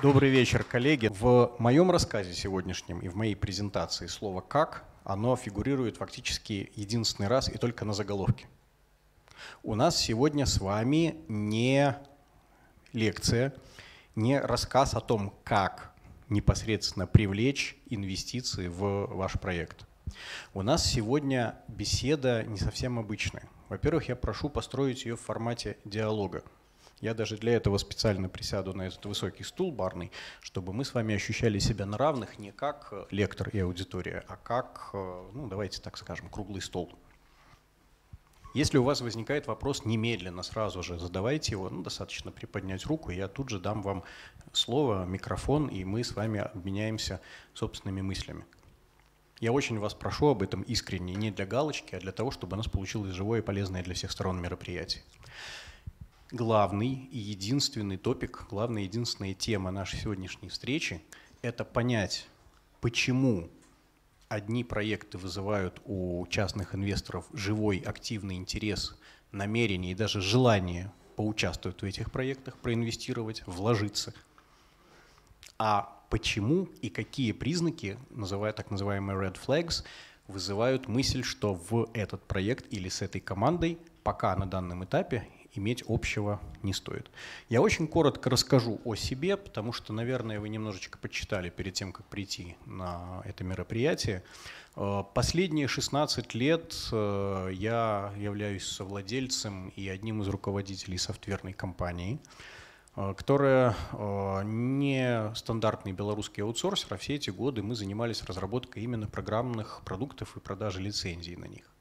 Добрый вечер, коллеги. В моем рассказе сегодняшнем и в моей презентации слово «как» оно фигурирует фактически единственный раз и только на заголовке. У нас сегодня с вами не лекция, не рассказ о том, как непосредственно привлечь инвестиции в ваш проект. У нас сегодня беседа не совсем обычная. Во-первых, я прошу построить ее в формате диалога. Я даже для этого специально присяду на этот высокий стул барный, чтобы мы с вами ощущали себя на равных не как э, лектор и аудитория, а как, э, ну давайте так скажем, круглый стол. Если у вас возникает вопрос, немедленно, сразу же задавайте его. Ну, достаточно приподнять руку, я тут же дам вам слово, микрофон, и мы с вами обменяемся собственными мыслями. Я очень вас прошу об этом искренне, не для галочки, а для того, чтобы у нас получилось живое и полезное для всех сторон мероприятие главный и единственный топик, главная единственная тема нашей сегодняшней встречи – это понять, почему одни проекты вызывают у частных инвесторов живой, активный интерес, намерение и даже желание поучаствовать в этих проектах, проинвестировать, вложиться. А почему и какие признаки, называя так называемые red flags, вызывают мысль, что в этот проект или с этой командой пока на данном этапе иметь общего не стоит. Я очень коротко расскажу о себе, потому что, наверное, вы немножечко почитали перед тем, как прийти на это мероприятие. Э, последние 16 лет э, я являюсь совладельцем и одним из руководителей софтверной компании, э, которая не стандартный белорусский аутсорсер, а все эти годы мы занимались разработкой именно программных продуктов и продажей лицензий на них.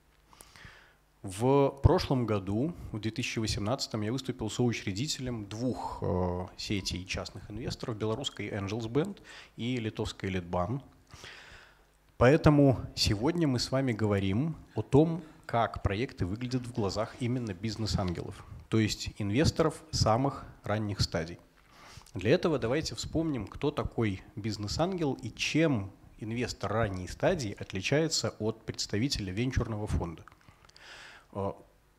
В прошлом году, в 2018, я выступил соучредителем двух э, сетей частных инвесторов, белорусской Angels Band и литовской Litban. Поэтому сегодня мы с вами говорим о том, как проекты выглядят в глазах именно бизнес-ангелов, то есть инвесторов самых ранних стадий. Для этого давайте вспомним, кто такой бизнес-ангел и чем инвестор ранней стадии отличается от представителя венчурного фонда –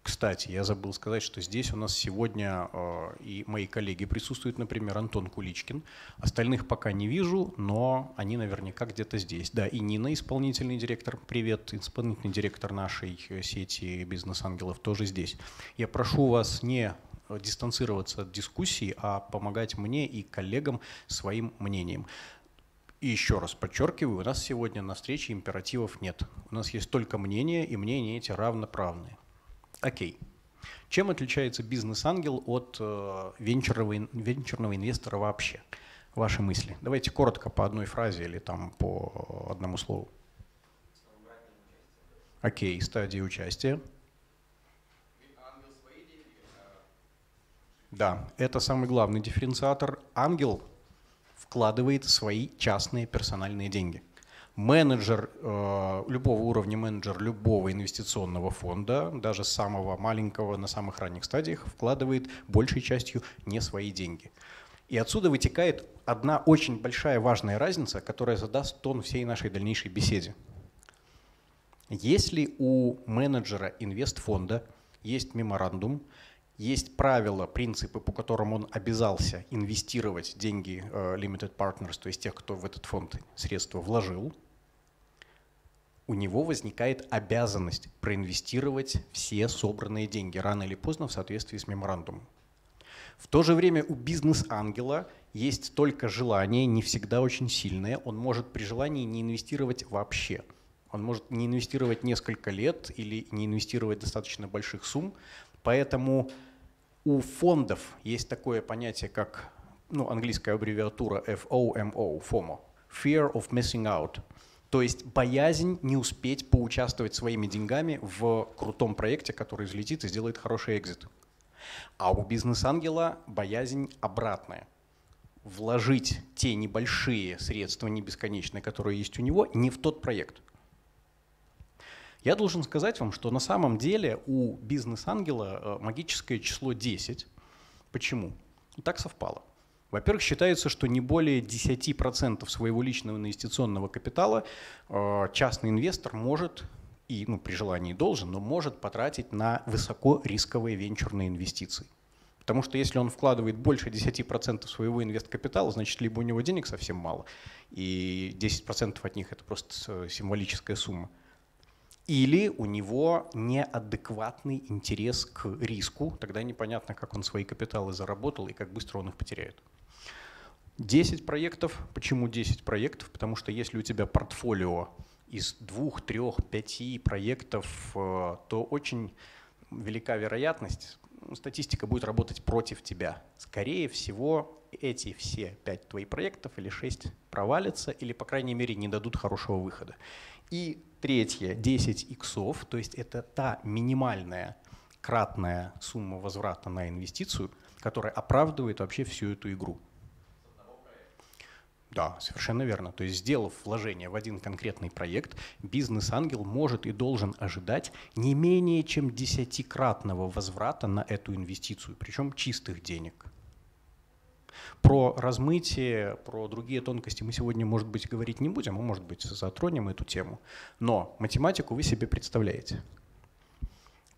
кстати, я забыл сказать, что здесь у нас сегодня э, и мои коллеги присутствуют, например, Антон Куличкин. Остальных пока не вижу, но они наверняка где-то здесь. Да, и Нина, исполнительный директор, привет, исполнительный директор нашей э, сети бизнес-ангелов тоже здесь. Я прошу вас не дистанцироваться от дискуссии, а помогать мне и коллегам своим мнением. И еще раз подчеркиваю, у нас сегодня на встрече императивов нет. У нас есть только мнение, и мнения эти равноправные. Окей. Чем отличается бизнес-ангел от э, венчурного, венчурного инвестора вообще? Ваши мысли. Давайте коротко по одной фразе или там по одному слову. Окей, стадии участия. Да, это самый главный дифференциатор. Ангел вкладывает свои частные персональные деньги менеджер э, любого уровня, менеджер любого инвестиционного фонда, даже самого маленького на самых ранних стадиях, вкладывает большей частью не свои деньги. И отсюда вытекает одна очень большая важная разница, которая задаст тон всей нашей дальнейшей беседе. Если у менеджера инвестфонда есть меморандум, есть правила, принципы, по которым он обязался инвестировать деньги э, Limited Partners, то есть тех, кто в этот фонд средства вложил, у него возникает обязанность проинвестировать все собранные деньги рано или поздно в соответствии с меморандумом. В то же время у бизнес-ангела есть только желание, не всегда очень сильное. Он может при желании не инвестировать вообще. Он может не инвестировать несколько лет или не инвестировать достаточно больших сумм. Поэтому у фондов есть такое понятие, как ну, английская аббревиатура FOMO, FOMO, Fear of Missing Out – то есть боязнь не успеть поучаствовать своими деньгами в крутом проекте, который взлетит и сделает хороший экзит. А у бизнес-ангела боязнь обратная. Вложить те небольшие средства, не бесконечные, которые есть у него, не в тот проект. Я должен сказать вам, что на самом деле у бизнес-ангела э, магическое число 10. Почему? Так совпало. Во-первых, считается, что не более 10% своего личного инвестиционного капитала э, частный инвестор может и ну, при желании должен, но может потратить на высокорисковые венчурные инвестиции. Потому что если он вкладывает больше 10% своего инвесткапитала, значит, либо у него денег совсем мало, и 10% от них это просто символическая сумма, или у него неадекватный интерес к риску, тогда непонятно, как он свои капиталы заработал и как быстро он их потеряет. 10 проектов. Почему 10 проектов? Потому что если у тебя портфолио из двух, трех, пяти проектов, э, то очень велика вероятность, статистика будет работать против тебя. Скорее всего, эти все пять твоих проектов или шесть провалятся, или, по крайней мере, не дадут хорошего выхода. И третье, 10 иксов, то есть это та минимальная кратная сумма возврата на инвестицию, которая оправдывает вообще всю эту игру. Да, совершенно верно. То есть, сделав вложение в один конкретный проект, бизнес-ангел может и должен ожидать не менее чем десятикратного возврата на эту инвестицию, причем чистых денег. Про размытие, про другие тонкости мы сегодня, может быть, говорить не будем, мы, может быть, затронем эту тему. Но математику вы себе представляете.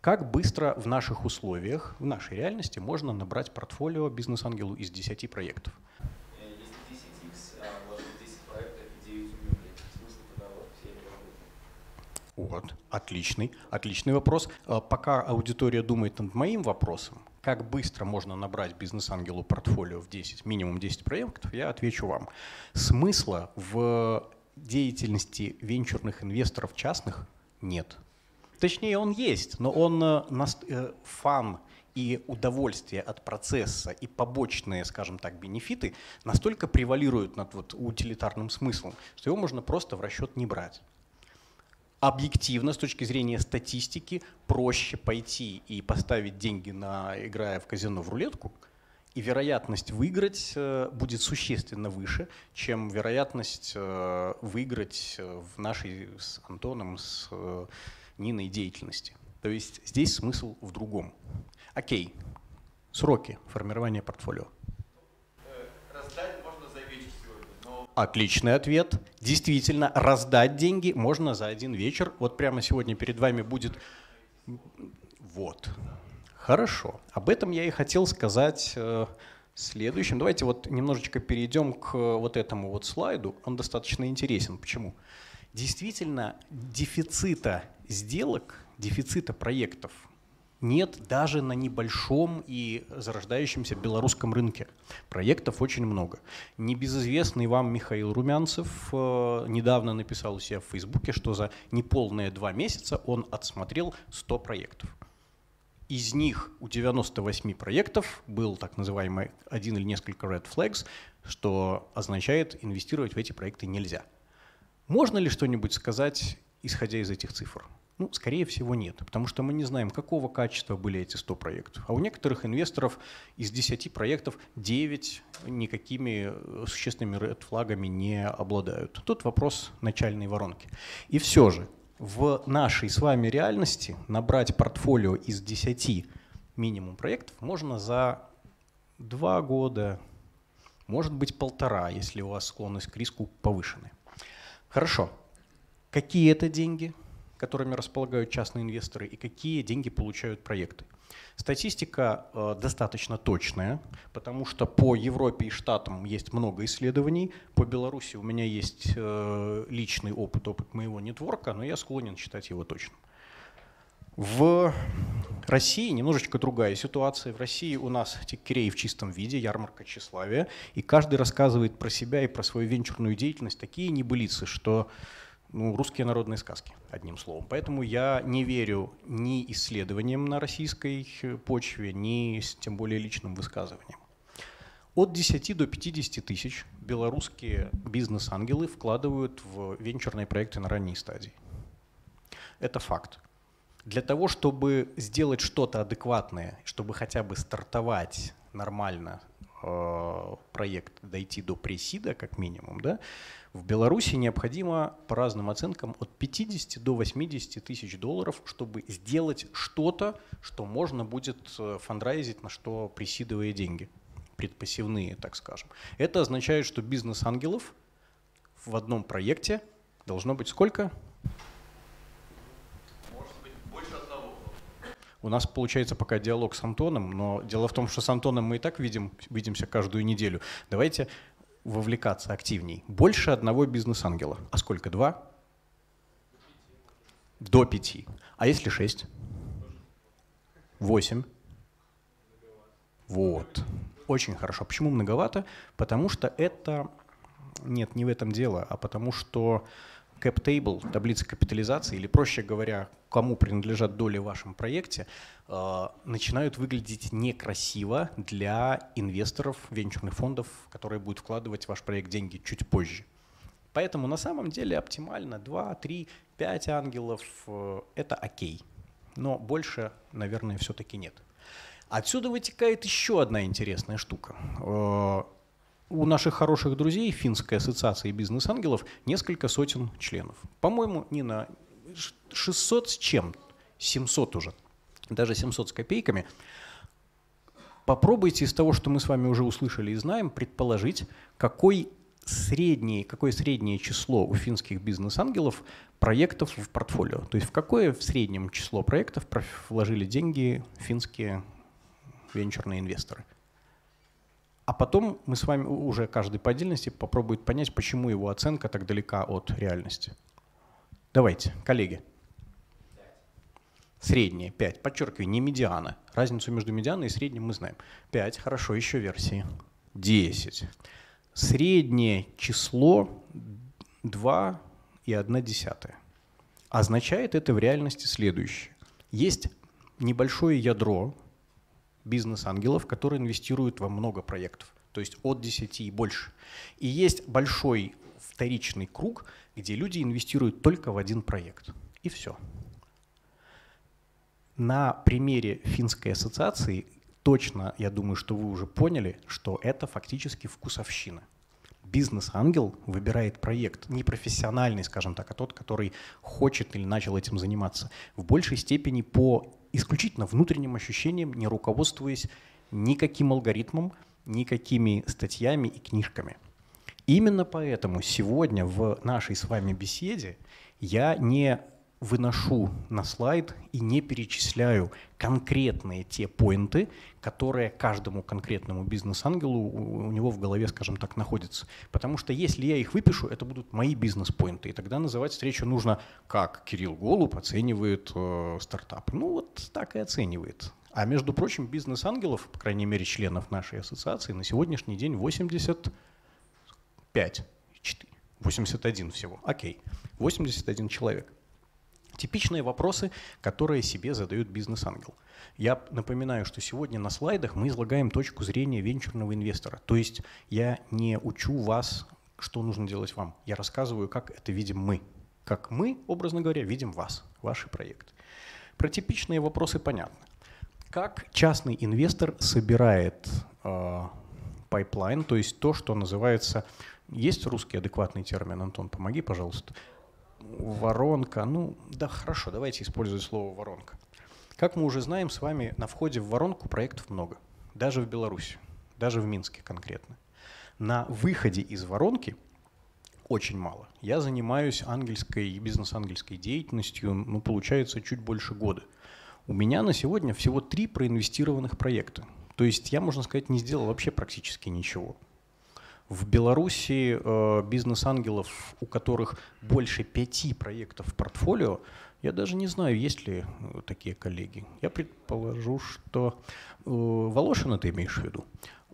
Как быстро в наших условиях, в нашей реальности можно набрать портфолио бизнес-ангелу из 10 проектов? Вот, отличный, отличный вопрос. А, пока аудитория думает над моим вопросом, как быстро можно набрать бизнес-ангелу портфолио в 10, минимум 10 проектов, я отвечу вам. Смысла в деятельности венчурных инвесторов частных нет. Точнее, он есть, но он э, э, фан и удовольствие от процесса и побочные, скажем так, бенефиты настолько превалируют над вот утилитарным смыслом, что его можно просто в расчет не брать объективно, с точки зрения статистики, проще пойти и поставить деньги, на, играя в казино в рулетку, и вероятность выиграть э, будет существенно выше, чем вероятность э, выиграть э, в нашей с Антоном, с Ниной деятельности. То есть здесь смысл в другом. Окей, сроки формирования портфолио. Отличный ответ. Действительно, раздать деньги можно за один вечер. Вот прямо сегодня перед вами будет... Вот. Хорошо. Об этом я и хотел сказать э, следующим. Давайте вот немножечко перейдем к вот этому вот слайду. Он достаточно интересен. Почему? Действительно, дефицита сделок, дефицита проектов нет даже на небольшом и зарождающемся белорусском рынке. Проектов очень много. Небезызвестный вам Михаил Румянцев э, недавно написал у себя в Фейсбуке, что за неполные два месяца он отсмотрел 100 проектов. Из них у 98 проектов был так называемый один или несколько red flags, что означает, инвестировать в эти проекты нельзя. Можно ли что-нибудь сказать, исходя из этих цифр? Ну, скорее всего, нет, потому что мы не знаем, какого качества были эти 100 проектов. А у некоторых инвесторов из 10 проектов 9 никакими э, существенными red-флагами не обладают. Тут вопрос начальной воронки. И все же в нашей с вами реальности набрать портфолио из 10 минимум проектов можно за 2 года, может быть полтора, если у вас склонность к риску повышенная. Хорошо. Какие это деньги? Которыми располагают частные инвесторы, и какие деньги получают проекты. Статистика э, достаточно точная, потому что по Европе и Штатам есть много исследований. По Беларуси у меня есть э, личный опыт, опыт моего нетворка, но я склонен считать его точным. В России немножечко другая ситуация. В России у нас тикерей в чистом виде, ярмарка тщеславия, и каждый рассказывает про себя и про свою венчурную деятельность такие небылицы, что ну, русские народные сказки, одним словом. Поэтому я не верю ни исследованиям на российской почве, ни тем более личным высказываниям. От 10 до 50 тысяч белорусские бизнес-ангелы вкладывают в венчурные проекты на ранней стадии. Это факт. Для того, чтобы сделать что-то адекватное, чтобы хотя бы стартовать нормально э, проект, дойти до пресида как минимум, да, в Беларуси необходимо, по разным оценкам, от 50 до 80 тысяч долларов, чтобы сделать что-то, что можно будет э, фандрайзить, на что присидывая деньги, предпассивные, так скажем. Это означает, что бизнес-ангелов в одном проекте должно быть сколько? У нас получается пока диалог с Антоном, но дело в том, что с Антоном мы и так видим, видимся каждую неделю. Давайте вовлекаться активней. Больше одного бизнес-ангела. А сколько? Два? До пяти. А если шесть? Восемь. Вот. Очень хорошо. Почему многовато? Потому что это... Нет, не в этом дело, а потому что cap table, таблица капитализации, или проще говоря, кому принадлежат доли в вашем проекте, э, начинают выглядеть некрасиво для инвесторов, венчурных фондов, которые будут вкладывать в ваш проект деньги чуть позже. Поэтому на самом деле оптимально 2, 3, 5 ангелов э, – это окей. Но больше, наверное, все-таки нет. Отсюда вытекает еще одна интересная штука. У наших хороших друзей Финской ассоциации бизнес-ангелов несколько сотен членов. По-моему, не на 600 с чем, 700 уже, даже 700 с копейками. Попробуйте из того, что мы с вами уже услышали и знаем, предположить, какой средний, какое среднее число у финских бизнес-ангелов проектов в портфолио. То есть в какое в среднем число проектов вложили деньги финские венчурные инвесторы – а потом мы с вами уже каждый по отдельности попробует понять, почему его оценка так далека от реальности. Давайте, коллеги. Среднее 5. Подчеркиваю, не медиана. Разницу между медианой и средним мы знаем. 5. Хорошо, еще версии. 10. Среднее число 2 и 1 десятая. Означает это в реальности следующее. Есть небольшое ядро бизнес-ангелов, которые инвестируют во много проектов, то есть от 10 и больше. И есть большой вторичный круг, где люди инвестируют только в один проект. И все. На примере финской ассоциации точно, я думаю, что вы уже поняли, что это фактически вкусовщина. Бизнес-ангел выбирает проект, не профессиональный, скажем так, а тот, который хочет или начал этим заниматься, в большей степени по исключительно внутренним ощущением, не руководствуясь никаким алгоритмом, никакими статьями и книжками. Именно поэтому сегодня в нашей с вами беседе я не выношу на слайд и не перечисляю конкретные те поинты, которые каждому конкретному бизнес-ангелу у него в голове, скажем так, находятся. Потому что если я их выпишу, это будут мои бизнес-поинты. И тогда называть встречу нужно, как Кирилл Голуб оценивает э, стартап. Ну вот так и оценивает. А между прочим, бизнес-ангелов, по крайней мере, членов нашей ассоциации, на сегодняшний день 85, 81 всего. Окей, 81 человек. Типичные вопросы, которые себе задает бизнес-ангел. Я напоминаю, что сегодня на слайдах мы излагаем точку зрения венчурного инвестора. То есть я не учу вас, что нужно делать вам. Я рассказываю, как это видим мы. Как мы, образно говоря, видим вас, ваши проекты. Про типичные вопросы понятно. Как частный инвестор собирает э, pipeline, то есть то, что называется... Есть русский адекватный термин, Антон, помоги, пожалуйста воронка. Ну, да, хорошо, давайте использовать слово воронка. Как мы уже знаем, с вами на входе в воронку проектов много. Даже в Беларуси, даже в Минске конкретно. На выходе из воронки очень мало. Я занимаюсь ангельской, бизнес-ангельской деятельностью, ну, получается, чуть больше года. У меня на сегодня всего три проинвестированных проекта. То есть я, можно сказать, не сделал вообще практически ничего. В Беларуси э, бизнес-ангелов, у которых больше пяти проектов в портфолио, я даже не знаю, есть ли э, такие коллеги. Я предположу, что э, Волошина ты имеешь в виду?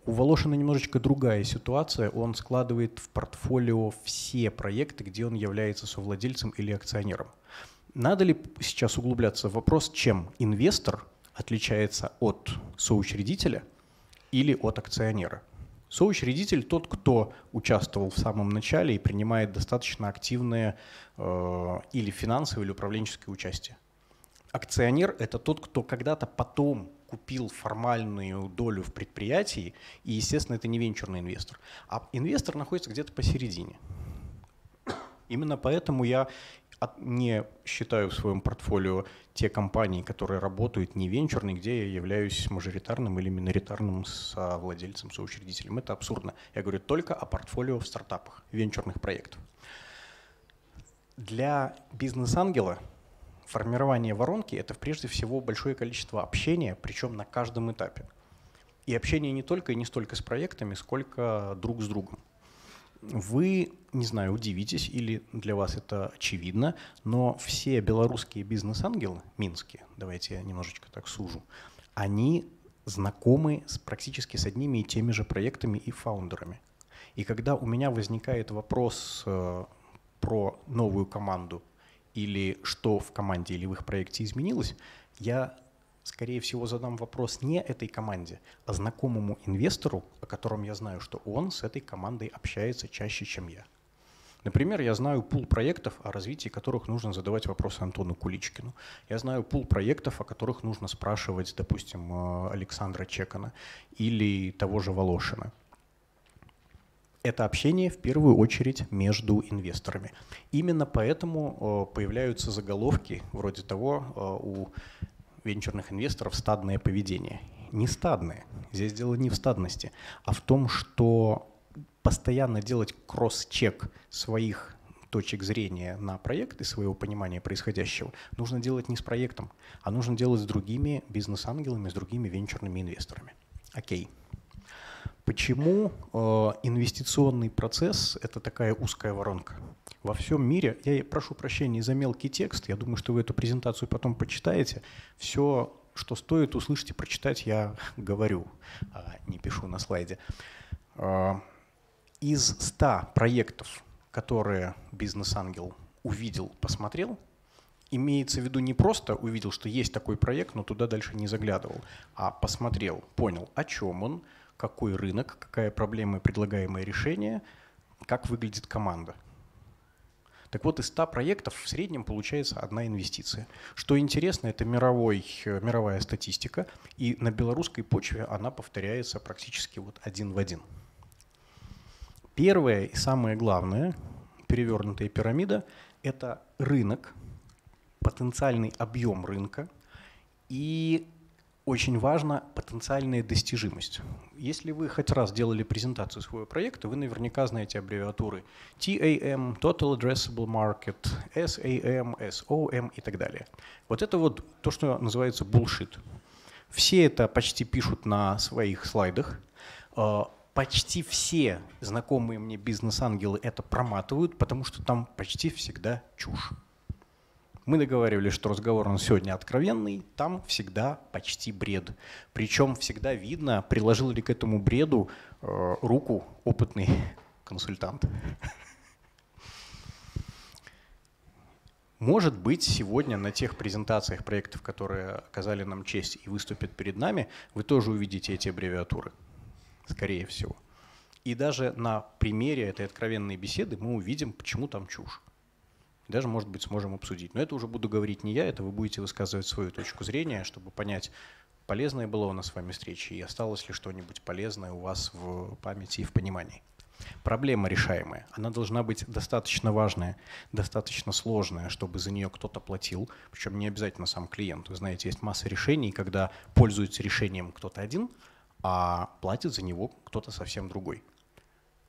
У Волошина немножечко другая ситуация. Он складывает в портфолио все проекты, где он является совладельцем или акционером. Надо ли сейчас углубляться в вопрос, чем инвестор отличается от соучредителя или от акционера? Соучредитель – тот, кто участвовал в самом начале и принимает достаточно активное э, или финансовое, или управленческое участие. Акционер – это тот, кто когда-то потом купил формальную долю в предприятии, и, естественно, это не венчурный инвестор. А инвестор находится где-то посередине. Именно поэтому я не считаю в своем портфолио те компании, которые работают не венчурные, где я являюсь мажоритарным или миноритарным совладельцем, соучредителем. Это абсурдно. Я говорю только о портфолио в стартапах, венчурных проектов. Для бизнес-ангела формирование воронки – это прежде всего большое количество общения, причем на каждом этапе. И общение не только и не столько с проектами, сколько друг с другом. Вы, не знаю, удивитесь или для вас это очевидно, но все белорусские бизнес-ангелы, минские, давайте я немножечко так сужу, они знакомы с, практически с одними и теми же проектами и фаундерами. И когда у меня возникает вопрос э, про новую команду или что в команде или в их проекте изменилось, я, скорее всего, задам вопрос не этой команде, а знакомому инвестору, о котором я знаю, что он с этой командой общается чаще, чем я. Например, я знаю пул проектов, о развитии которых нужно задавать вопросы Антону Куличкину. Я знаю пул проектов, о которых нужно спрашивать, допустим, э, Александра Чекана или того же Волошина это общение в первую очередь между инвесторами. Именно поэтому э, появляются заголовки вроде того э, у венчурных инвесторов «стадное поведение». Не стадное. Здесь дело не в стадности, а в том, что постоянно делать кросс-чек своих точек зрения на проект и своего понимания происходящего нужно делать не с проектом, а нужно делать с другими бизнес-ангелами, с другими венчурными инвесторами. Окей. Почему э, инвестиционный процесс – это такая узкая воронка? Во всем мире, я прошу прощения за мелкий текст, я думаю, что вы эту презентацию потом почитаете. Все, что стоит услышать и прочитать, я говорю, а не пишу на слайде. Э, из 100 проектов, которые бизнес-ангел увидел, посмотрел, имеется в виду не просто увидел, что есть такой проект, но туда дальше не заглядывал, а посмотрел, понял, о чем он, какой рынок, какая проблема и предлагаемое решение, как выглядит команда. Так вот, из 100 проектов в среднем получается одна инвестиция. Что интересно, это мировой, мировая статистика, и на белорусской почве она повторяется практически вот один в один. Первое и самое главное, перевернутая пирамида, это рынок, потенциальный объем рынка и очень важна потенциальная достижимость. Если вы хоть раз делали презентацию своего проекта, вы наверняка знаете аббревиатуры TAM, Total Addressable Market, SAM, SOM и так далее. Вот это вот то, что называется bullshit. Все это почти пишут на своих слайдах. А, почти все знакомые мне бизнес-ангелы это проматывают, потому что там почти всегда чушь. Мы договаривались, что разговор он сегодня откровенный, там всегда почти бред. Причем всегда видно, приложил ли к этому бреду э, руку опытный консультант. Может быть, сегодня на тех презентациях проектов, которые оказали нам честь и выступят перед нами, вы тоже увидите эти аббревиатуры, скорее всего. И даже на примере этой откровенной беседы мы увидим, почему там чушь даже, может быть, сможем обсудить. Но это уже буду говорить не я, это вы будете высказывать свою точку зрения, чтобы понять, полезная была у нас с вами встреча и осталось ли что-нибудь полезное у вас в памяти и в понимании. Проблема решаемая. Она должна быть достаточно важная, достаточно сложная, чтобы за нее кто-то платил. Причем не обязательно сам клиент. Вы знаете, есть масса решений, когда пользуется решением кто-то один, а платит за него кто-то совсем другой.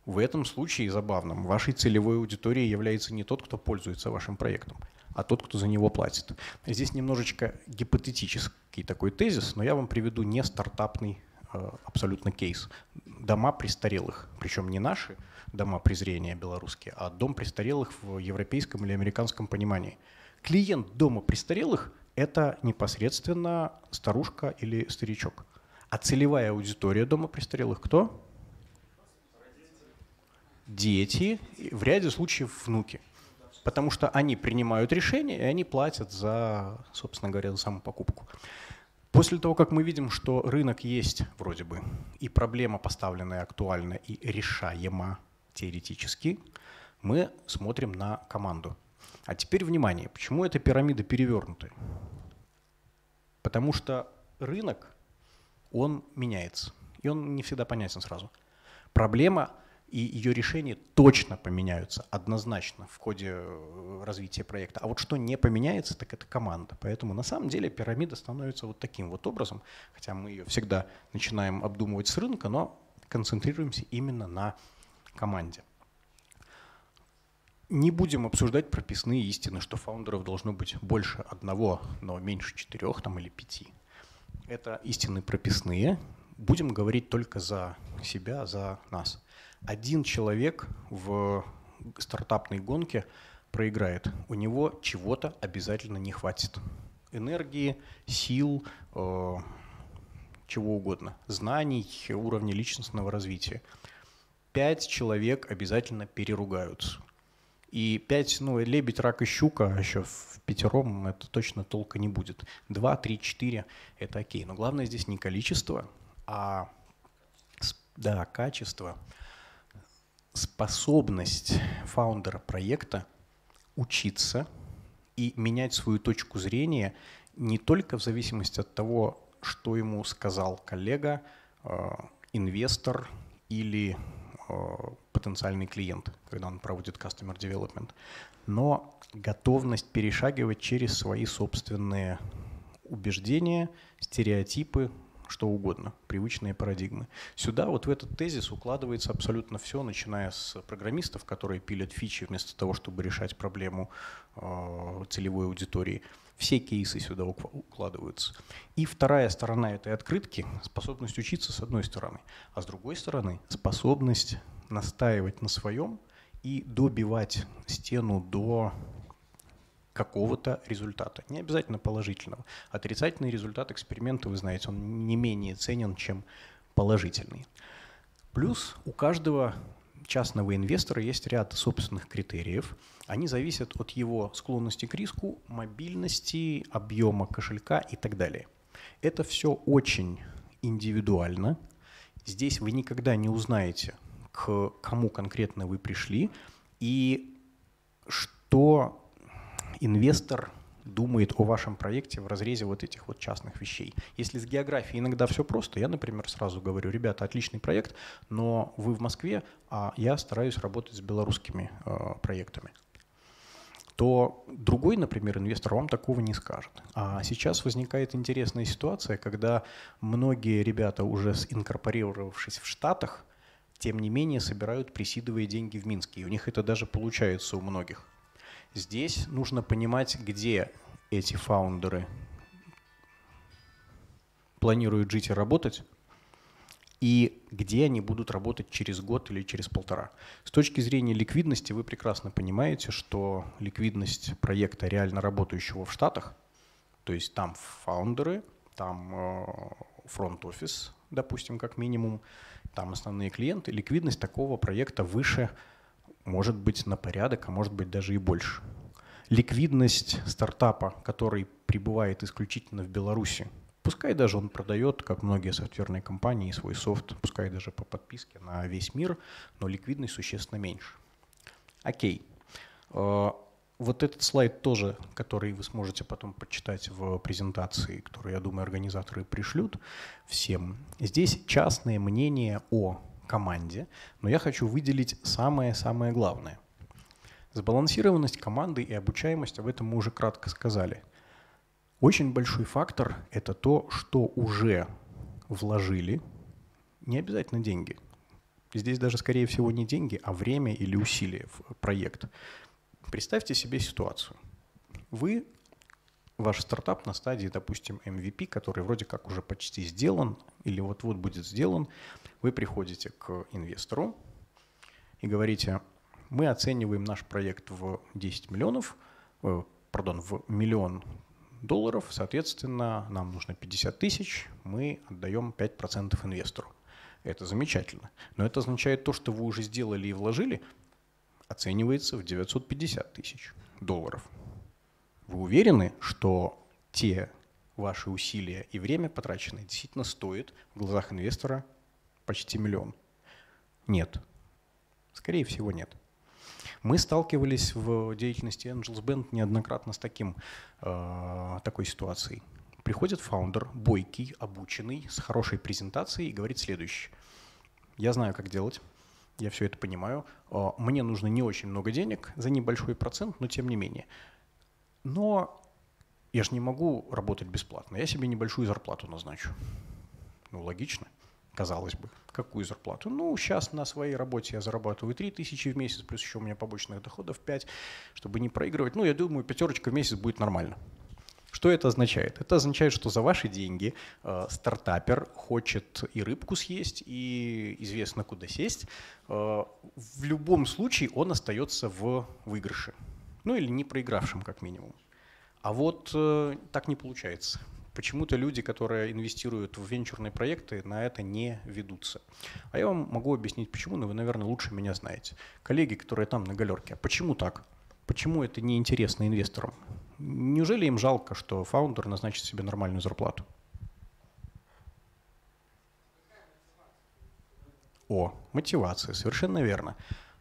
В этом случае забавным вашей целевой аудиторией является не тот, кто пользуется вашим проектом, а тот, кто за него платит. Здесь немножечко гипотетический такой тезис, но я вам приведу не стартапный э, абсолютно кейс. Дома престарелых, причем не наши дома презрения белорусские, а дом престарелых в европейском или американском понимании. Клиент дома престарелых – это непосредственно старушка или старичок. А целевая аудитория дома престарелых кто? Дети, в ряде случаев внуки. Потому что они принимают решения, и они платят за, собственно говоря, за саму покупку. После того, как мы видим, что рынок есть вроде бы, и проблема поставленная актуальна и решаема теоретически, мы смотрим на команду. А теперь внимание, почему эта пирамида перевернутая? Потому что рынок, он меняется, и он не всегда понятен сразу. Проблема и ее решения точно поменяются однозначно в ходе э, развития проекта. А вот что не поменяется, так это команда. Поэтому на самом деле пирамида становится вот таким вот образом, хотя мы ее всегда начинаем обдумывать с рынка, но концентрируемся именно на команде. Не будем обсуждать прописные истины, что фаундеров должно быть больше одного, но меньше четырех там, или пяти. Это истины прописные. Будем говорить только за себя, за нас. Один человек в стартапной гонке проиграет. У него чего-то обязательно не хватит. Энергии, сил, э, чего угодно. Знаний, уровня личностного развития. Пять человек обязательно переругаются и 5, ну, лебедь, рак и щука, а еще в пятером это точно толка не будет. 2, 3, 4 – это окей. Но главное здесь не количество, а да, качество, способность фаундера проекта учиться и менять свою точку зрения не только в зависимости от того, что ему сказал коллега, э, инвестор или Э, потенциальный клиент, когда он проводит customer development, но готовность перешагивать через свои собственные убеждения, стереотипы, что угодно, привычные парадигмы. Сюда вот в этот тезис укладывается абсолютно все, начиная с программистов, которые пилят фичи вместо того, чтобы решать проблему э, целевой аудитории, все кейсы сюда укладываются. И вторая сторона этой открытки – способность учиться с одной стороны, а с другой стороны – способность настаивать на своем и добивать стену до какого-то результата. Не обязательно положительного. Отрицательный результат эксперимента, вы знаете, он не менее ценен, чем положительный. Плюс у каждого частного инвестора есть ряд собственных критериев. Они зависят от его склонности к риску, мобильности, объема кошелька и так далее. Это все очень индивидуально. Здесь вы никогда не узнаете, к кому конкретно вы пришли и что инвестор думает о вашем проекте в разрезе вот этих вот частных вещей. Если с географией иногда все просто, я, например, сразу говорю, ребята, отличный проект, но вы в Москве, а я стараюсь работать с белорусскими э, проектами то другой, например, инвестор вам такого не скажет. А сейчас возникает интересная ситуация, когда многие ребята, уже инкорпорировавшись в Штатах, тем не менее собирают присидовые деньги в Минске. И у них это даже получается у многих. Здесь нужно понимать, где эти фаундеры планируют жить и работать, и где они будут работать через год или через полтора. С точки зрения ликвидности вы прекрасно понимаете, что ликвидность проекта реально работающего в Штатах, то есть там фаундеры, там фронт-офис, допустим, как минимум, там основные клиенты, ликвидность такого проекта выше может быть на порядок, а может быть даже и больше. Ликвидность стартапа, который пребывает исключительно в Беларуси, пускай даже он продает, как многие софтверные компании, свой софт, пускай даже по подписке на весь мир, но ликвидность существенно меньше. Окей. Э, вот этот слайд тоже, который вы сможете потом почитать в презентации, которую, я думаю, организаторы пришлют всем. Здесь частное мнение о команде, но я хочу выделить самое-самое главное. Сбалансированность команды и обучаемость, об этом мы уже кратко сказали. Очень большой фактор – это то, что уже вложили, не обязательно деньги. Здесь даже, скорее всего, не деньги, а время или усилия в проект. Представьте себе ситуацию. Вы, ваш стартап на стадии, допустим, MVP, который вроде как уже почти сделан или вот-вот будет сделан, вы приходите к инвестору и говорите, мы оцениваем наш проект в 10 миллионов, э, пардон, в миллион долларов, соответственно, нам нужно 50 тысяч, мы отдаем 5% инвестору. Это замечательно. Но это означает то, что вы уже сделали и вложили, оценивается в 950 тысяч долларов. Вы уверены, что те ваши усилия и время потраченные действительно стоят в глазах инвестора почти миллион? Нет. Скорее всего, нет. Мы сталкивались в деятельности Angels Band неоднократно с таким, э, такой ситуацией. Приходит фаундер, бойкий, обученный, с хорошей презентацией и говорит следующее. Я знаю, как делать, я все это понимаю. Э, мне нужно не очень много денег за небольшой процент, но тем не менее. Но я же не могу работать бесплатно, я себе небольшую зарплату назначу. Ну, логично. казалось бы. Какую зарплату? Ну, сейчас на своей работе я зарабатываю 3 тысячи в месяц, плюс еще у меня побочных доходов 5, чтобы не проигрывать. Ну, я думаю, пятерочка в месяц будет нормально. Что это означает? Это означает, что за ваши деньги э, стартапер хочет и рыбку съесть, и известно куда сесть. Э, в любом случае он остается в выигрыше. Ну или не проигравшим как минимум. А вот э, так не получается. Почему-то люди, которые инвестируют в венчурные проекты, на это не ведутся. А я вам могу объяснить, почему, но вы, наверное, лучше меня знаете. Коллеги, которые там на галерке, а почему так? Почему это не интересно инвесторам? Неужели им жалко, что фаундер назначит себе нормальную зарплату? О, мотивация, совершенно верно.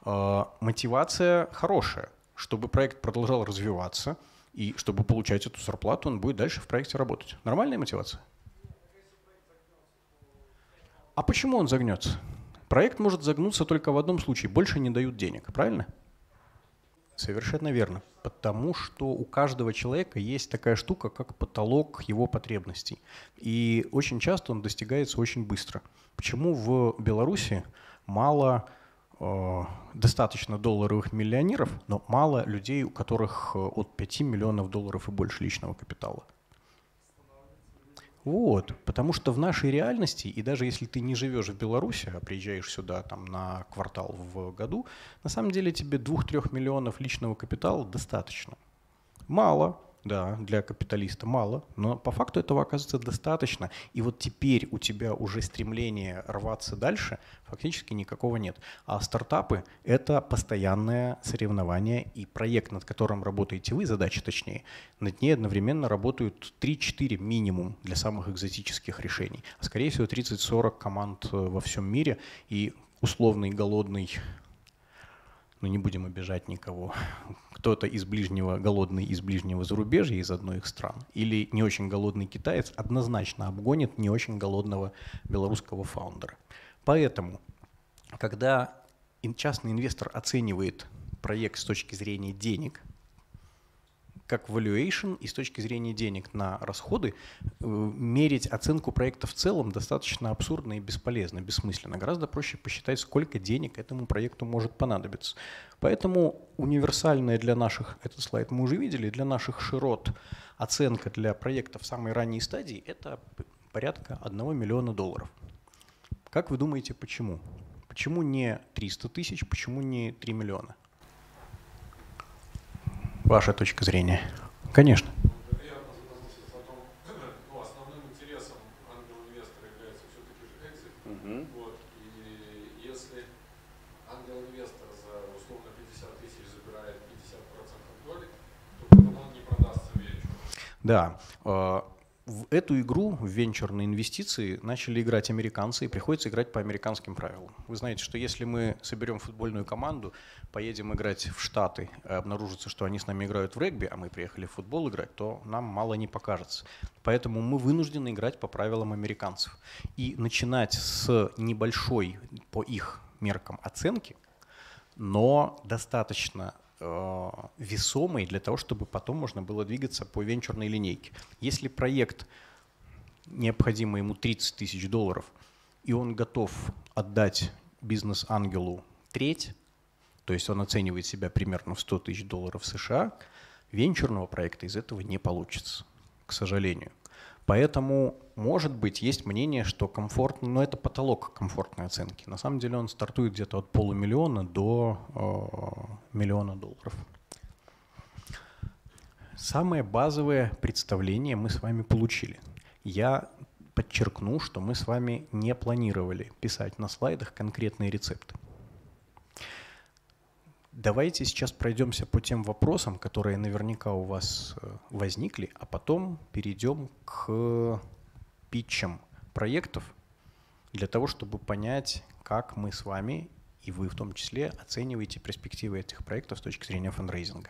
Э, мотивация хорошая, чтобы проект продолжал развиваться – и чтобы получать эту зарплату, он будет дальше в проекте работать. Нормальная мотивация? А почему он загнется? Проект может загнуться только в одном случае. Больше не дают денег, правильно? Совершенно верно. Потому что у каждого человека есть такая штука, как потолок его потребностей. И очень часто он достигается очень быстро. Почему в Беларуси мало достаточно долларовых миллионеров, но мало людей, у которых э, от 5 миллионов долларов и больше личного капитала. Вот, потому что в нашей реальности, и даже если ты не живешь в Беларуси, а приезжаешь сюда там, на квартал в году, на самом деле тебе 2-3 миллионов личного капитала достаточно. Мало, да, для капиталиста мало, но по факту этого оказывается достаточно. И вот теперь у тебя уже стремление рваться дальше фактически никакого нет. А стартапы — это постоянное соревнование и проект, над которым работаете вы, задача точнее, над ней одновременно работают 3-4 минимум для самых экзотических решений. А скорее всего 30-40 команд э, во всем мире и условный голодный ну не будем обижать никого, кто-то из ближнего, голодный из ближнего зарубежья, из одной их стран, или не очень голодный китаец однозначно обгонит не очень голодного белорусского фаундера. Поэтому, когда частный инвестор оценивает проект с точки зрения денег, как valuation и с точки зрения денег на расходы э, мерить оценку проекта в целом достаточно абсурдно и бесполезно, бессмысленно. Гораздо проще посчитать, сколько денег этому проекту может понадобиться. Поэтому универсальная для наших, этот слайд мы уже видели, для наших широт оценка для проекта в самой ранней стадии – это порядка 1 миллиона долларов. Как вы думаете, почему? Почему не 300 тысяч, почему не 3 миллиона? Ваша точка зрения. Конечно. Да. А, в эту игру, в венчурные инвестиции, начали играть американцы, и приходится играть по американским правилам. Вы знаете, что если мы соберем футбольную команду, поедем играть в Штаты, и обнаружится, что они с нами играют в регби, а мы приехали в футбол играть, то нам мало не покажется. Поэтому мы вынуждены играть по правилам американцев. И начинать с небольшой, по их меркам, оценки, но достаточно Э, весомый для того, чтобы потом можно было двигаться по венчурной линейке. Если проект необходимо ему 30 тысяч долларов, и он готов отдать бизнес-ангелу треть, то есть он оценивает себя примерно в 100 тысяч долларов США, венчурного проекта из этого не получится, к сожалению. Поэтому, может быть, есть мнение, что комфортно, но это потолок комфортной оценки. На самом деле он стартует где-то от полумиллиона до э, миллиона долларов. Самое базовое представление мы с вами получили. Я подчеркну, что мы с вами не планировали писать на слайдах конкретные рецепты. Давайте сейчас пройдемся по тем вопросам, которые наверняка у вас э, возникли, а потом перейдем к питчам проектов для того, чтобы понять, как мы с вами и вы в том числе оцениваете перспективы этих проектов с точки зрения фандрейзинга.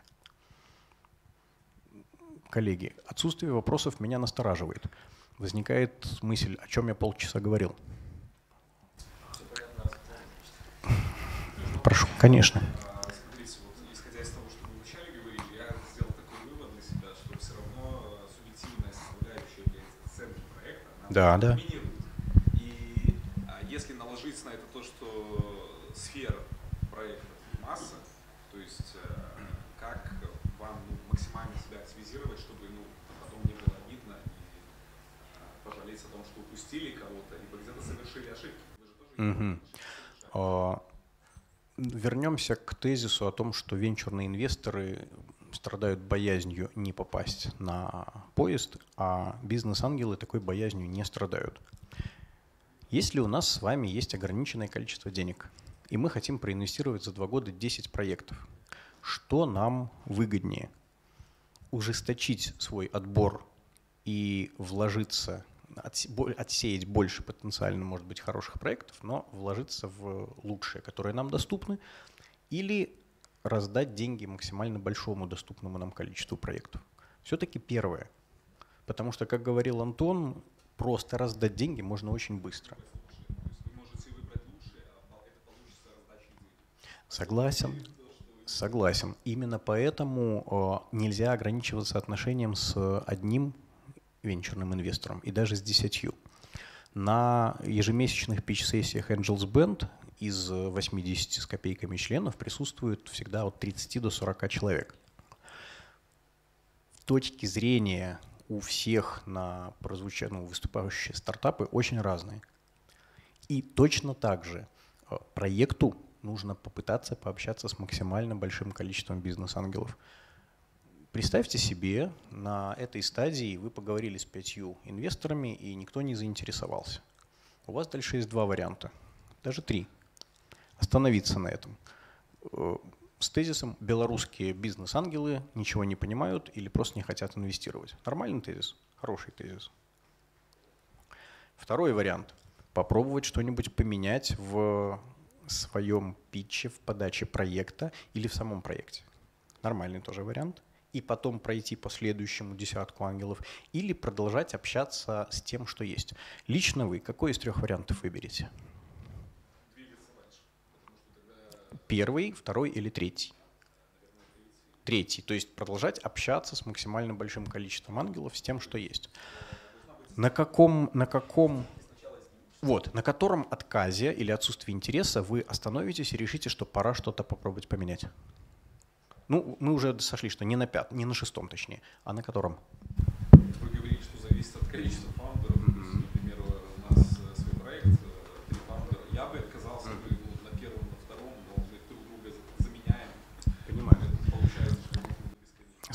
Коллеги, отсутствие вопросов меня настораживает. Возникает мысль, о чем я полчаса говорил. Прошу, конечно. да, да. И а, если наложить на это то, что сфера проекта масса, то есть э, как вам ну, максимально себя активизировать, чтобы ну, потом не было обидно и а, пожалеть о том, что упустили кого-то, либо где-то совершили ошибки. Угу. А, вернемся к тезису о том, что венчурные инвесторы страдают боязнью не попасть на поезд а бизнес-ангелы такой боязнью не страдают. Если у нас с вами есть ограниченное количество денег, и мы хотим проинвестировать за два года 10 проектов, что нам выгоднее? Ужесточить свой отбор и вложиться, отсеять больше потенциально, может быть, хороших проектов, но вложиться в лучшие, которые нам доступны, или раздать деньги максимально большому доступному нам количеству проектов. Все-таки первое. Потому что, как говорил Антон, просто раздать деньги можно очень быстро. Согласен. Согласен. Именно поэтому э, нельзя ограничиваться отношением с одним венчурным инвестором и даже с десятью. На ежемесячных пич-сессиях Angels Band из 80 с копейками членов присутствует всегда от 30 до 40 человек. С точки зрения у всех на прозвуча... ну, выступающие стартапы очень разные. И точно так же э, проекту нужно попытаться пообщаться с максимально большим количеством бизнес-ангелов. Представьте себе, на этой стадии вы поговорили с пятью инвесторами, и никто не заинтересовался. У вас дальше есть два варианта, даже три. Остановиться на этом. С тезисом «белорусские бизнес-ангелы ничего не понимают или просто не хотят инвестировать». Нормальный тезис, хороший тезис. Второй вариант – попробовать что-нибудь поменять в своем питче, в подаче проекта или в самом проекте. Нормальный тоже вариант. И потом пройти по следующему десятку ангелов или продолжать общаться с тем, что есть. Лично вы какой из трех вариантов выберете? Первый, второй или третий? Третий. То есть продолжать общаться с максимально большим количеством ангелов, с тем, что есть. На каком, на каком, вот, на котором отказе или отсутствии интереса вы остановитесь и решите, что пора что-то попробовать поменять? Ну, мы уже сошли, что не на пятом, не на шестом точнее, а на котором? Вы говорите, что зависит от количества фаундеров. Mm-hmm. Например, у нас э, свой проект, э, три фаундера. Я бы отказался mm-hmm.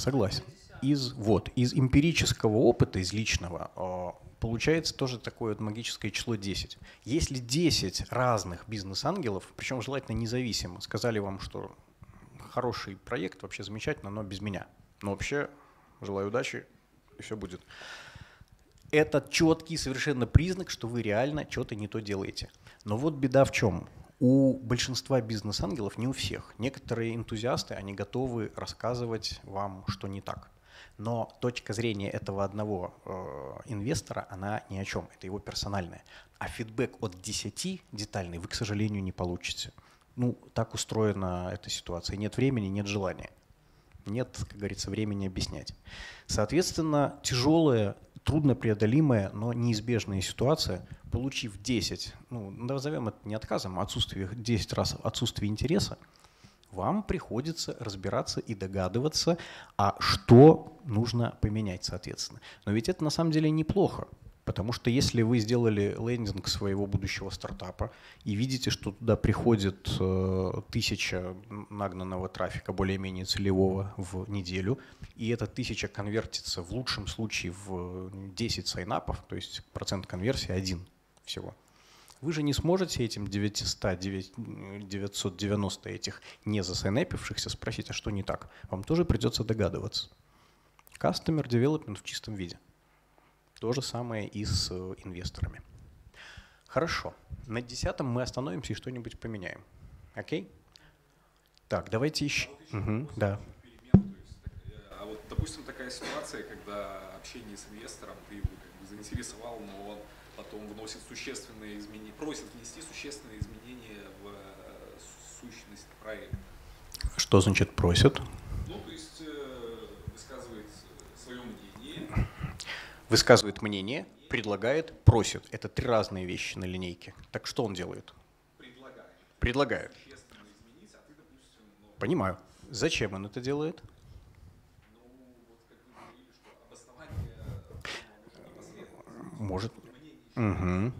Согласен. Из, вот, из эмпирического опыта, из личного, а, получается тоже такое вот магическое число 10. Если 10 разных бизнес-ангелов, причем желательно независимо, сказали вам, что хороший проект, вообще замечательно, но без меня. Но вообще желаю удачи, и все будет. Это четкий совершенно признак, что вы реально что-то не то делаете. Но вот беда в чем? У большинства бизнес-ангелов, не у всех, некоторые энтузиасты, они готовы рассказывать вам, что не так. Но точка зрения этого одного э, инвестора, она ни о чем, это его персональная. А фидбэк от 10 детальный вы, к сожалению, не получите. Ну, так устроена эта ситуация. Нет времени, нет желания. Нет, как говорится, времени объяснять. Соответственно, тяжелая труднопреодолимая, но неизбежная ситуация, получив 10, ну, назовем это не отказом, а отсутствие 10 раз отсутствие интереса, вам приходится разбираться и догадываться, а что нужно поменять, соответственно. Но ведь это на самом деле неплохо. Потому что если вы сделали лендинг своего будущего стартапа и видите, что туда приходит э, тысяча нагнанного трафика более-менее целевого в неделю, и эта тысяча конвертится в лучшем случае в 10 сайнапов, то есть процент конверсии один всего, вы же не сможете этим 900, 990 этих не засайнапившихся спросить, а что не так. Вам тоже придется догадываться. Customer development в чистом виде. То же самое и с э, инвесторами. Хорошо. На десятом мы остановимся и что-нибудь поменяем. Окей? Так, давайте еще. А вот угу, да. А вот, допустим, такая ситуация, когда общение с инвестором, ты его как бы заинтересовал, но он потом вносит существенные изменения, просит внести существенные изменения в э, сущность проекта. Что значит просит? высказывает мнение, предлагает, просит. Это три разные вещи на линейке. Так что он делает? Предлагает. Предлагает. Понимаю. Зачем он это делает? Может. Угу.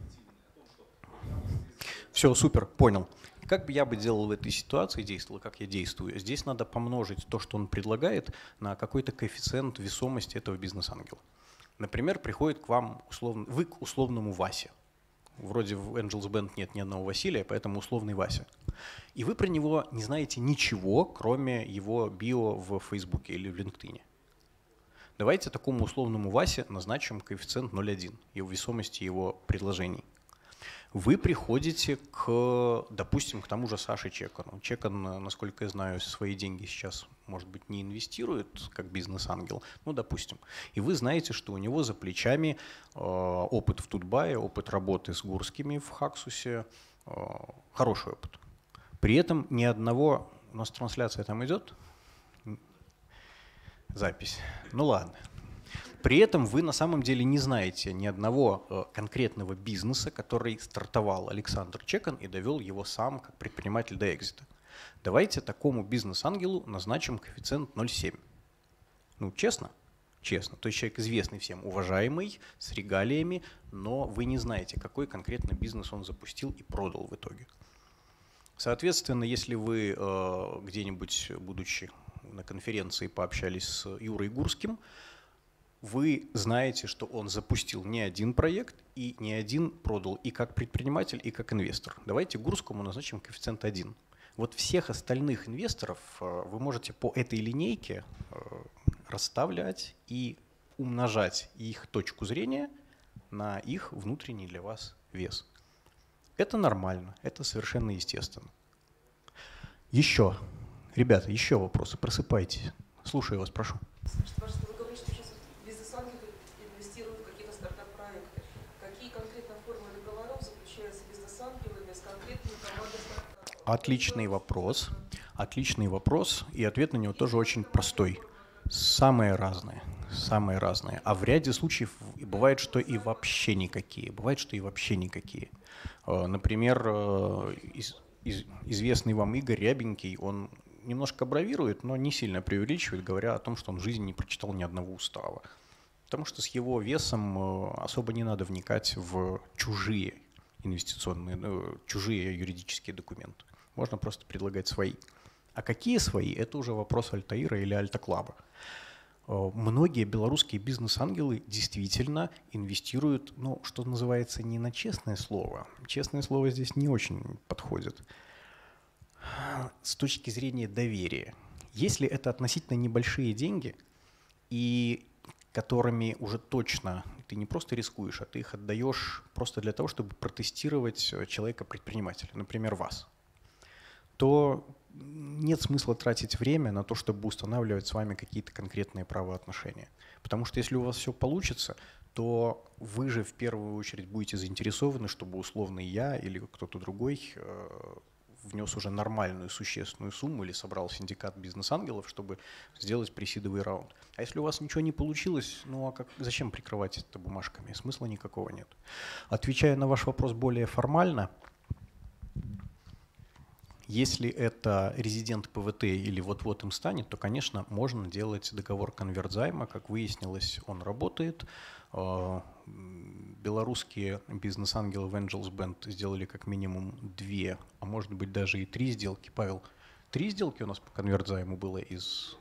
Все, супер, понял. Как бы я бы делал в этой ситуации, действовал, как я действую? Здесь надо помножить то, что он предлагает, на какой-то коэффициент весомости этого бизнес-ангела. Например, приходит к вам, условно, вы к условному Васе. Вроде в Angels Band нет ни одного Василия, поэтому условный Вася. И вы про него не знаете ничего, кроме его био в Фейсбуке или в LinkedIn. Давайте такому условному Васе назначим коэффициент 0,1 и весомости его предложений вы приходите к, допустим, к тому же Саше Чекану. Чекан, насколько я знаю, свои деньги сейчас, может быть, не инвестирует как бизнес-ангел, ну, допустим. И вы знаете, что у него за плечами э, опыт в Тутбае, опыт работы с Гурскими в Хаксусе, э, хороший опыт. При этом ни одного... У нас трансляция там идет? Запись. Ну ладно. При этом вы на самом деле не знаете ни одного э, конкретного бизнеса, который стартовал Александр Чекан и довел его сам как предприниматель до экзита. Давайте такому бизнес-ангелу назначим коэффициент 0,7. Ну, честно? Честно. То есть человек известный всем, уважаемый, с регалиями, но вы не знаете, какой конкретно бизнес он запустил и продал в итоге. Соответственно, если вы э, где-нибудь, будучи на конференции, пообщались с Юрой Гурским, вы знаете, что он запустил не один проект и не один продал и как предприниматель, и как инвестор. Давайте Гурскому назначим коэффициент 1. Вот всех остальных инвесторов э, вы можете по этой линейке э, расставлять и умножать их точку зрения на их внутренний для вас вес. Это нормально, это совершенно естественно. Еще, ребята, еще вопросы, просыпайтесь. Слушаю вас, прошу. Скажите, Отличный вопрос. Отличный вопрос. И ответ на него тоже очень простой. Самые разные. Самые разные. А в ряде случаев бывает, что и вообще никакие. Бывает, что и вообще никакие. Э, например, э, из, из, известный вам Игорь Рябенький, он немножко бравирует, но не сильно преувеличивает, говоря о том, что он в жизни не прочитал ни одного устава. Потому что с его весом э, особо не надо вникать в чужие инвестиционные, чужие юридические документы. Можно просто предлагать свои. А какие свои, это уже вопрос Альтаира или Альта-Клаба. Э, многие белорусские бизнес-ангелы действительно инвестируют, ну, что называется, не на честное слово. Честное слово здесь не очень подходит. С точки зрения доверия. Если это относительно небольшие деньги, и которыми уже точно ты не просто рискуешь, а ты их отдаешь просто для того, чтобы протестировать человека-предпринимателя, например, вас – то нет смысла тратить время на то, чтобы устанавливать с вами какие-то конкретные правоотношения. Потому что если у вас все получится, то вы же в первую очередь будете заинтересованы, чтобы условный я или кто-то другой э, внес уже нормальную существенную сумму или собрал синдикат бизнес-ангелов, чтобы сделать пресидовый раунд. А если у вас ничего не получилось, ну а как, зачем прикрывать это бумажками? Смысла никакого нет. Отвечая на ваш вопрос более формально, если это резидент ПВТ или вот-вот им станет, то, конечно, можно делать договор конвертзайма. Как выяснилось, он работает. А, белорусские бизнес-ангелы в Angels Band сделали как минимум две, а может быть даже и три сделки. Павел, три сделки у нас по конвертзайму было из...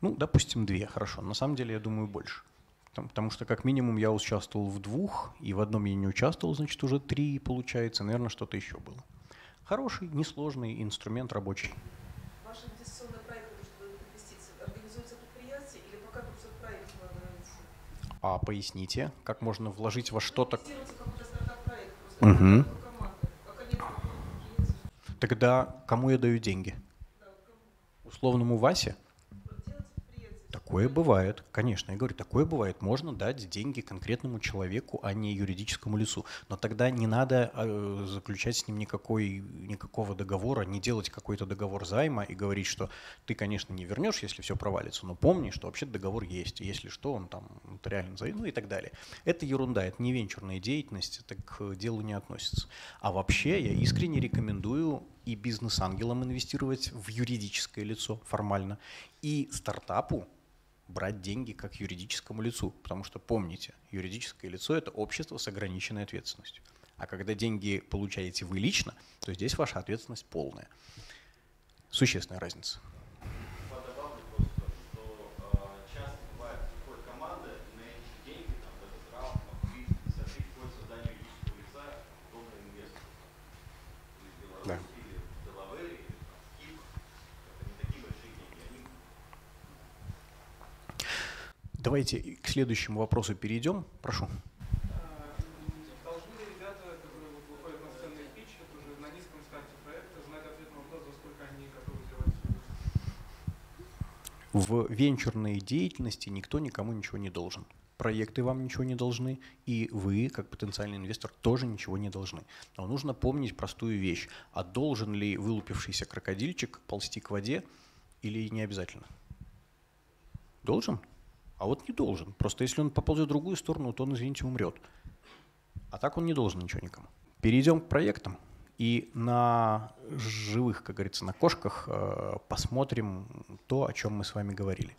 Ну, допустим, две, хорошо. На самом деле, я думаю, больше. Потому что как минимум я участвовал в двух, и в одном я не участвовал, значит уже три получается, наверное, что-то еще было. Хороший, несложный инструмент рабочий. Ваш инвестиционный проект, инвестиции, организуется предприятие или пока только проект А поясните, как можно вложить во что-то... Угу. Тогда кому я даю деньги? Условному Васе? Такое бывает, конечно. Я говорю, такое бывает. Можно дать деньги конкретному человеку, а не юридическому лицу. Но тогда не надо э, заключать с ним никакой, никакого договора, не делать какой-то договор займа и говорить, что ты, конечно, не вернешь, если все провалится, но помни, что вообще договор есть. Если что, он там нотариально займ, ну и так далее. Это ерунда, это не венчурная деятельность, это к делу не относится. А вообще я искренне рекомендую и бизнес-ангелам инвестировать в юридическое лицо формально, и стартапу брать деньги как юридическому лицу, потому что помните, юридическое лицо – это общество с ограниченной ответственностью. А когда деньги получаете вы лично, то здесь ваша ответственность полная. Существенная разница. Давайте к следующему вопросу перейдем. Прошу. В венчурной деятельности никто никому ничего не должен. Проекты вам ничего не должны, и вы, как потенциальный инвестор, тоже ничего не должны. Но нужно помнить простую вещь. А должен ли вылупившийся крокодильчик ползти к воде или не обязательно? Должен? А вот не должен. Просто если он поползет в другую сторону, то он, извините, умрет. А так он не должен ничего никому. Перейдем к проектам. И на живых, как говорится, на кошках э, посмотрим то, о чем мы с вами говорили.